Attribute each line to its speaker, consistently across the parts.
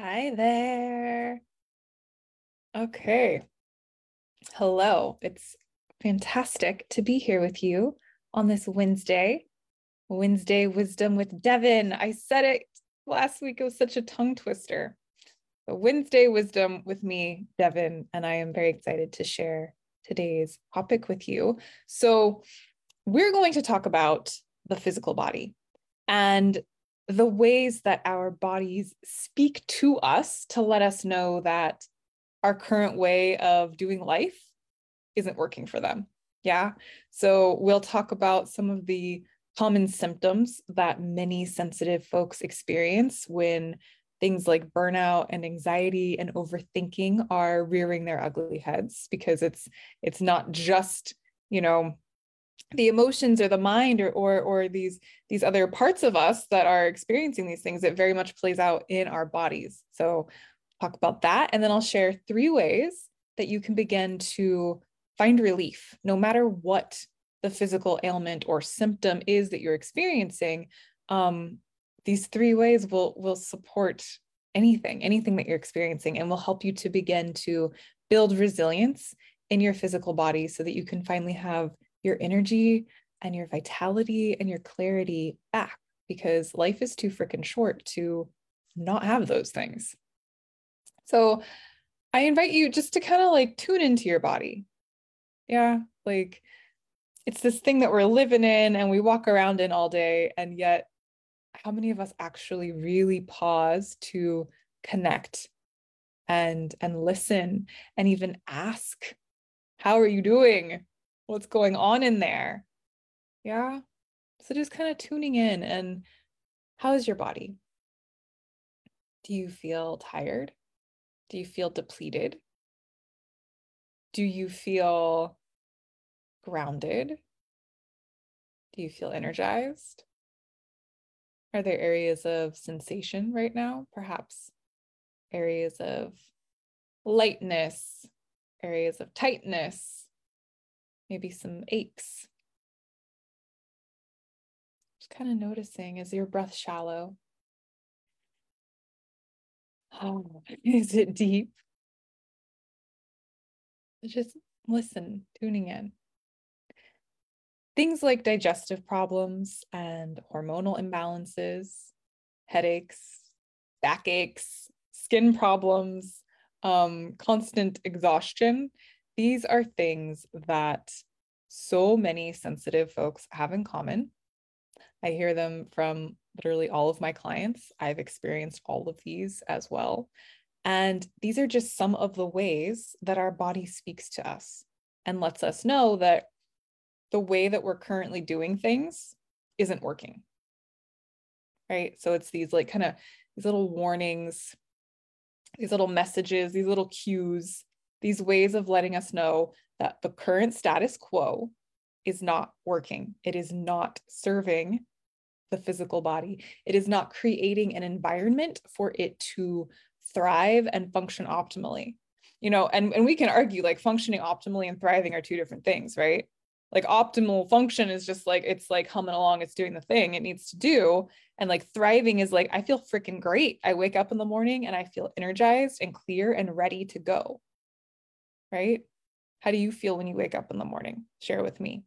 Speaker 1: Hi there. Okay. Hello. It's fantastic to be here with you on this Wednesday. Wednesday Wisdom with Devon. I said it last week. It was such a tongue twister. The Wednesday Wisdom with me, Devon, and I am very excited to share today's topic with you. So, we're going to talk about the physical body. And the ways that our bodies speak to us to let us know that our current way of doing life isn't working for them. Yeah. So we'll talk about some of the common symptoms that many sensitive folks experience when things like burnout and anxiety and overthinking are rearing their ugly heads because it's it's not just you know the emotions or the mind or, or or these these other parts of us that are experiencing these things it very much plays out in our bodies. So talk about that and then i'll share three ways that you can begin to find relief no matter what the physical ailment or symptom is that you're experiencing um, these three ways will will support anything anything that you're experiencing and will help you to begin to build resilience in your physical body so that you can finally have your energy and your vitality and your clarity back because life is too freaking short to not have those things. So I invite you just to kind of like tune into your body. Yeah, like it's this thing that we're living in and we walk around in all day. And yet, how many of us actually really pause to connect and and listen and even ask, how are you doing? What's going on in there. Yeah. So just kind of tuning in and how is your body? Do you feel tired? Do you feel depleted? Do you feel grounded? Do you feel energized? Are there areas of sensation right now? Perhaps areas of lightness, areas of tightness, maybe some aches. Just kind of noticing is your breath shallow? Oh, is it deep? Just listen, tuning in. Things like digestive problems and hormonal imbalances, headaches, backaches, skin problems, um, constant exhaustion these are things that so many sensitive folks have in common. I hear them from literally all of my clients. I've experienced all of these as well. And these are just some of the ways that our body speaks to us and lets us know that the way that we're currently doing things isn't working. Right. So it's these like kind of these little warnings, these little messages, these little cues these ways of letting us know that the current status quo is not working. It is not serving the physical body. It is not creating an environment for it to thrive and function optimally. You know, and, and we can argue like functioning optimally and thriving are two different things, right? Like optimal function is just like it's like humming along, it's doing the thing it needs to do. And like thriving is like, I feel freaking great. I wake up in the morning and I feel energized and clear and ready to go right? How do you feel when you wake up in the morning? Share with me.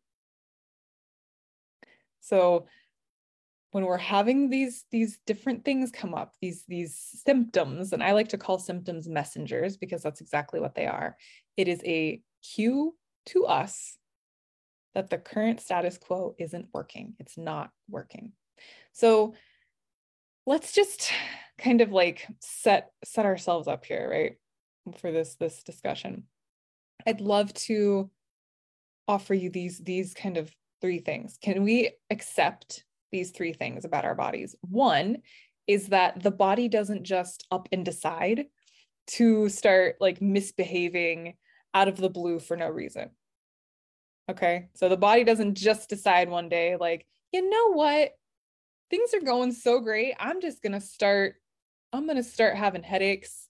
Speaker 1: So when we're having these these different things come up, these these symptoms, and I like to call symptoms messengers because that's exactly what they are. It is a cue to us that the current status quo isn't working. It's not working. So let's just kind of like set set ourselves up here, right? For this this discussion. I'd love to offer you these these kind of three things. Can we accept these three things about our bodies? One is that the body doesn't just up and decide to start like misbehaving out of the blue for no reason. Okay? So the body doesn't just decide one day like, "You know what? Things are going so great. I'm just going to start I'm going to start having headaches.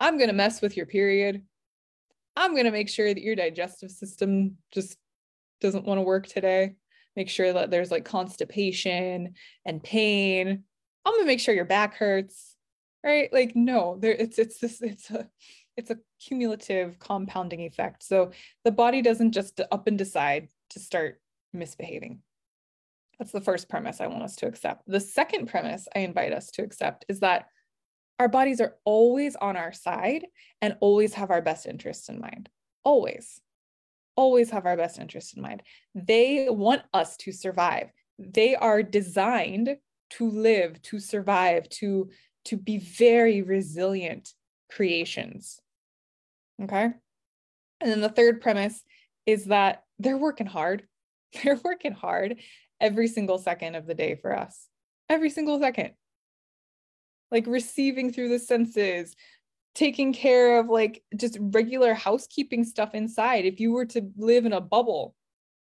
Speaker 1: I'm going to mess with your period. I'm going to make sure that your digestive system just doesn't want to work today. Make sure that there's like constipation and pain. I'm going to make sure your back hurts. right? Like, no, there it's it's this, it's a it's a cumulative compounding effect. So the body doesn't just up and decide to start misbehaving. That's the first premise I want us to accept. The second premise I invite us to accept is that our bodies are always on our side and always have our best interests in mind. Always, always have our best interests in mind. They want us to survive. They are designed to live, to survive, to, to be very resilient creations. Okay. And then the third premise is that they're working hard. They're working hard every single second of the day for us, every single second. Like receiving through the senses, taking care of like just regular housekeeping stuff inside. If you were to live in a bubble,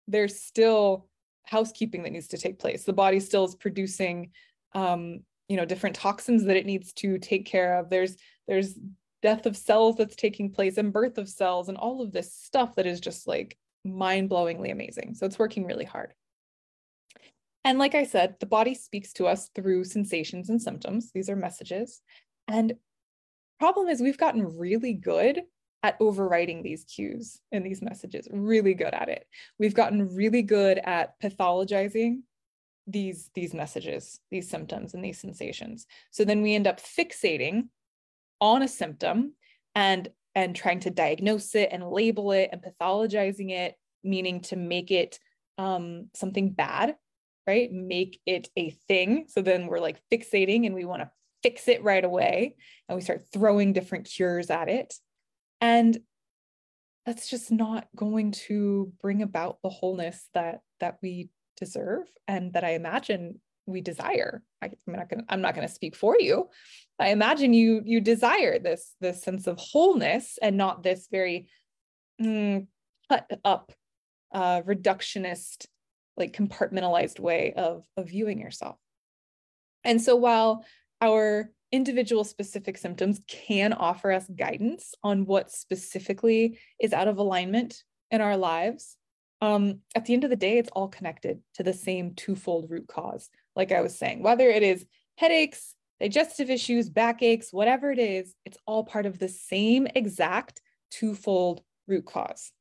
Speaker 1: there's still housekeeping that needs to take place. The body still is producing um, you know, different toxins that it needs to take care of. There's there's death of cells that's taking place and birth of cells and all of this stuff that is just like mind-blowingly amazing. So it's working really hard. And like I said, the body speaks to us through sensations and symptoms. These are messages. And problem is we've gotten really good at overriding these cues and these messages, really good at it. We've gotten really good at pathologizing these these messages, these symptoms and these sensations. So then we end up fixating on a symptom and and trying to diagnose it and label it and pathologizing it, meaning to make it um, something bad, right? Make it a thing. So then we're like fixating and we want to fix it right away. And we start throwing different cures at it. And that's just not going to bring about the wholeness that that we deserve and that I imagine we desire. I, am not gonna I'm not to speak for you. I imagine you you desire this this sense of wholeness and not this very mm, cut up uh, reductionist like compartmentalized way of of viewing yourself. And so while our individual specific symptoms can offer us guidance on what specifically is out of alignment in our lives, um, at the end of the day, it's all connected to the same twofold root cause. Like I was saying, whether it is headaches, digestive issues, backaches, whatever it is, it's all part of the same exact twofold root cause.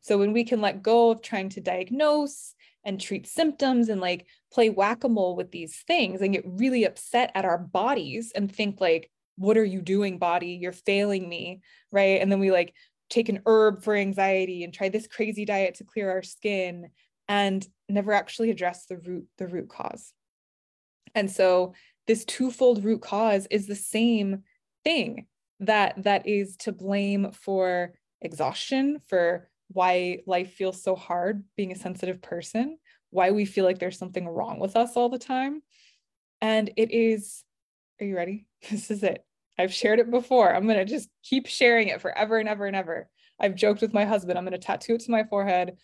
Speaker 1: So when we can let go of trying to diagnose and treat symptoms and like play whack-a-mole with these things and get really upset at our bodies and think like, what are you doing, body? You're failing me, right? And then we like take an herb for anxiety and try this crazy diet to clear our skin and never actually address the root the root cause and so this twofold root cause is the same thing that that is to blame for exhaustion for why life feels so hard being a sensitive person why we feel like there's something wrong with us all the time and it is are you ready this is it I've shared it before. I'm going to just keep sharing it forever and ever and ever. I've joked with my husband, I'm going to tattoo it to my forehead,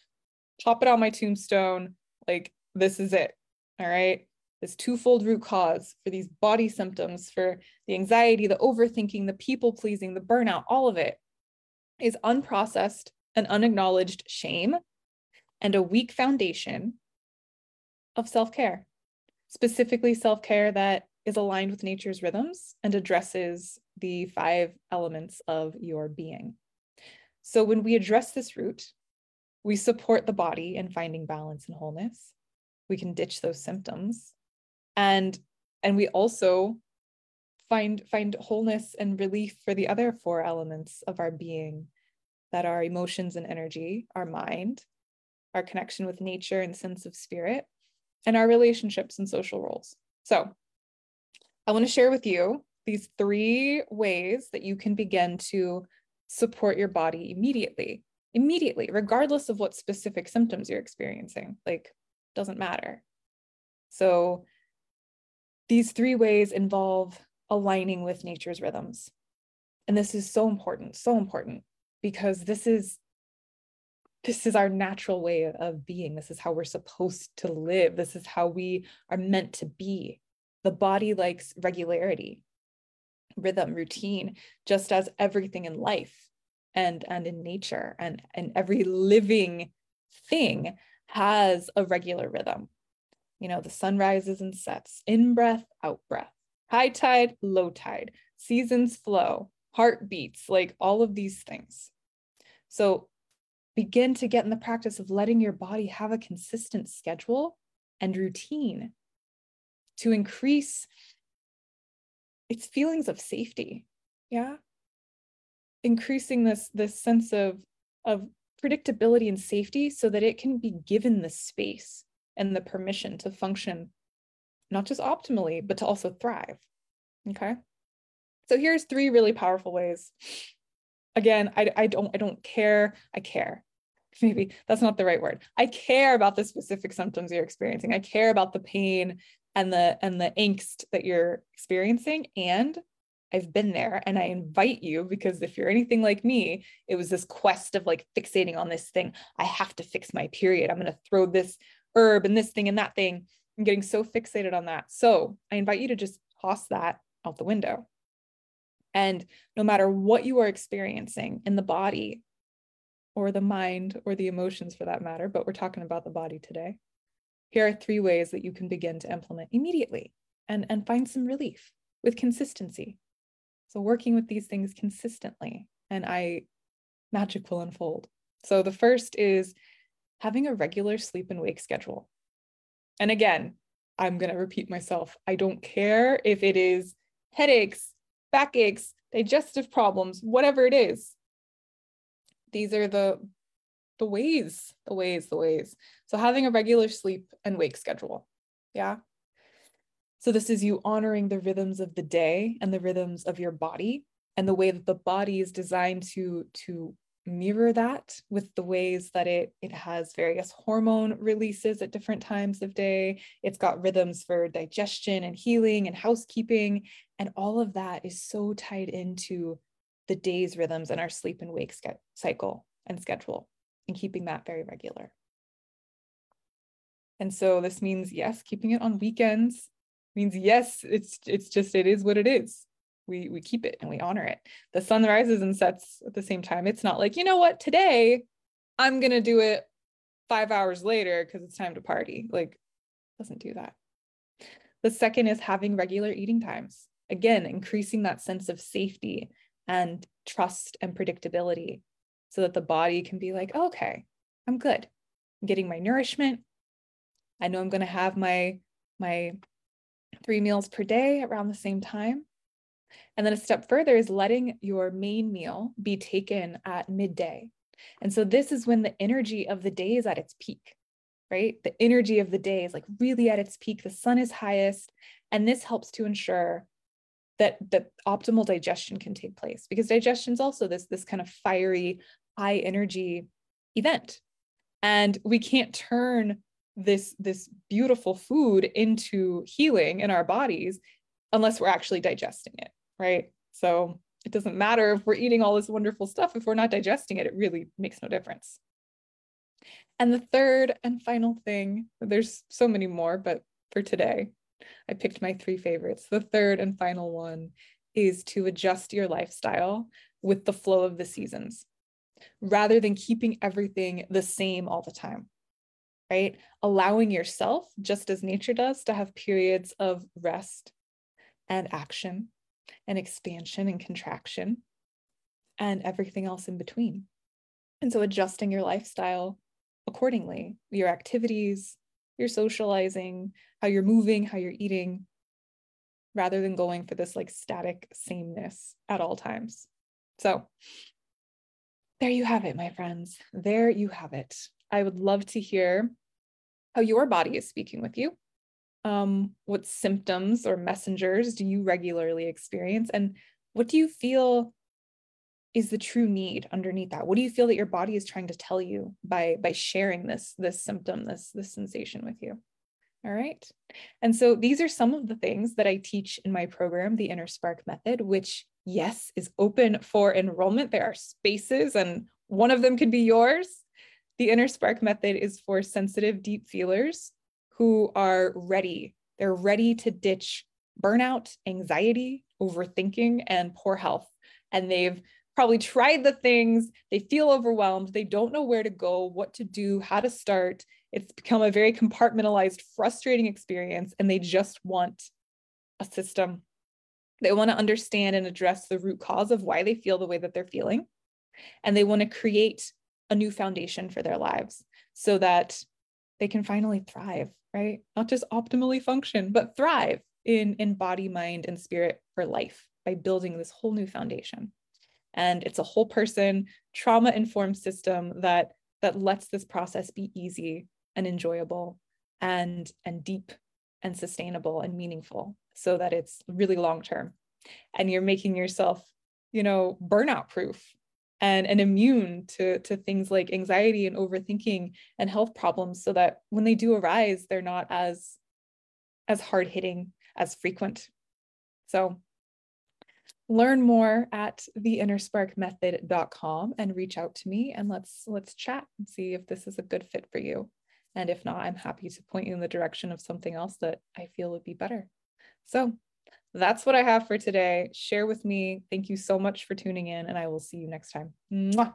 Speaker 1: pop it on my tombstone. Like, this is it. All right. This twofold root cause for these body symptoms, for the anxiety, the overthinking, the people pleasing, the burnout, all of it is unprocessed and unacknowledged shame and a weak foundation of self care, specifically self care that is aligned with nature's rhythms and addresses the five elements of your being. So when we address this root, we support the body in finding balance and wholeness. We can ditch those symptoms. And and we also find find wholeness and relief for the other four elements of our being that our emotions and energy, our mind, our connection with nature and sense of spirit, and our relationships and social roles. So, I want to share with you these three ways that you can begin to support your body immediately, immediately, regardless of what specific symptoms you're experiencing. Like, doesn't matter. So, these three ways involve aligning with nature's rhythms. And this is so important, so important because this is this is our natural way of being. This is how we're supposed to live. This is how we are meant to be. The body likes regularity, rhythm, routine, just as everything in life and, and in nature and, and every living thing has a regular rhythm. You know, the sun rises and sets, in breath, out breath, high tide, low tide, seasons flow, heartbeats, like all of these things. So begin to get in the practice of letting your body have a consistent schedule and routine to increase its feelings of safety. Yeah. Increasing this, this sense of, of predictability and safety so that it can be given the space and the permission to function not just optimally, but to also thrive. Okay. So here's three really powerful ways. Again, I, I don't I don't care. I care. Maybe that's not the right word. I care about the specific symptoms you're experiencing. I care about the pain and the and the angst that you're experiencing. And I've been there and I invite you because if you're anything like me, it was this quest of like fixating on this thing. I have to fix my period. I'm going to throw this herb and this thing and that thing. I'm getting so fixated on that. So I invite you to just toss that out the window. And no matter what you are experiencing in the body or the mind or the emotions for that matter, but we're talking about the body today, here are three ways that you can begin to implement immediately and, and find some relief with consistency. So, working with these things consistently, and I magic will unfold. So, the first is having a regular sleep and wake schedule. And again, I'm going to repeat myself. I don't care if it is headaches, backaches, digestive problems, whatever it is. These are the the ways, the ways, the ways. So having a regular sleep and wake schedule. Yeah. So this is you honoring the rhythms of the day and the rhythms of your body and the way that the body is designed to to mirror that with the ways that it it has various hormone releases at different times of day. It's got rhythms for digestion and healing and housekeeping. And all of that is so tied into the day's rhythms and our sleep and wake ske- cycle and schedule and keeping that very regular. And so this means yes keeping it on weekends means yes it's it's just it is what it is we we keep it and we honor it. The sun rises and sets at the same time. It's not like you know what today i'm going to do it 5 hours later cuz it's time to party. Like doesn't do that. The second is having regular eating times. Again increasing that sense of safety and trust and predictability so that the body can be like oh, okay i'm good. I'm getting my nourishment. I know i'm going to have my my three meals per day around the same time and then a step further is letting your main meal be taken at midday. And so this is when the energy of the day is at its peak, right? The energy of the day is like really at its peak. The sun is highest. And this helps to ensure that the optimal digestion can take place because digestion is also this, this kind of fiery, high energy event. And we can't turn this, this beautiful food into healing in our bodies unless we're actually digesting it right? So it doesn't matter if we're eating all this wonderful stuff. If we're not digesting it, it really makes no difference. And the third and final thing, there's so many more, but for today, I picked my three favorites. The third and final one is to adjust your lifestyle with the flow of the seasons rather than keeping everything the same all the time, right? Allowing yourself, just as nature does, to have periods of rest and action and expansion and contraction and everything else in between. And so adjusting your lifestyle accordingly, your activities, your socializing, how you're moving, how you're eating, rather than going for this like static sameness at all times. So there you have it, my friends. There you have it. I would love to hear how your body is speaking with you um, what symptoms or messengers do you regularly experience? And what do you feel is the true need underneath that? What do you feel that your body is trying to tell you by, by sharing this, this symptom, this, this sensation with you? All right. And so these are some of the things that I teach in my program, the Inner Spark Method, which, yes, is open for enrollment. There are spaces, and one of them could be yours. The Inner Spark Method is for sensitive, deep feelers who are ready. They're ready to ditch burnout, anxiety, overthinking, and poor health. And they've probably tried the things, they feel overwhelmed, they don't know where to go, what to do, how to start. It's become a very compartmentalized, frustrating experience, and they just want a system, They want to understand and address the root cause of why they feel the way that they're feeling. And they want to create a new foundation for their lives so that they can finally thrive, right? Not just optimally function, but thrive in, in body, mind, and spirit for life by building this whole new foundation. And it's a whole person trauma informed system that that lets this process be easy and enjoyable and and deep and sustainable and meaningful so that it's really long term and you're making yourself you know burnout proof and, and immune to, to things like anxiety and overthinking and health problems so that when they do arise they're not as as hard hitting as frequent. So learn more at theinnersparkmethod.com and reach out to me and let's let's chat and see if this is a good fit for you. And if not i'm happy to point you in the direction of something else that i feel would be better. So that's what i have for today. Share with me. Thank you so much for tuning in and i will see you next time. Mwah.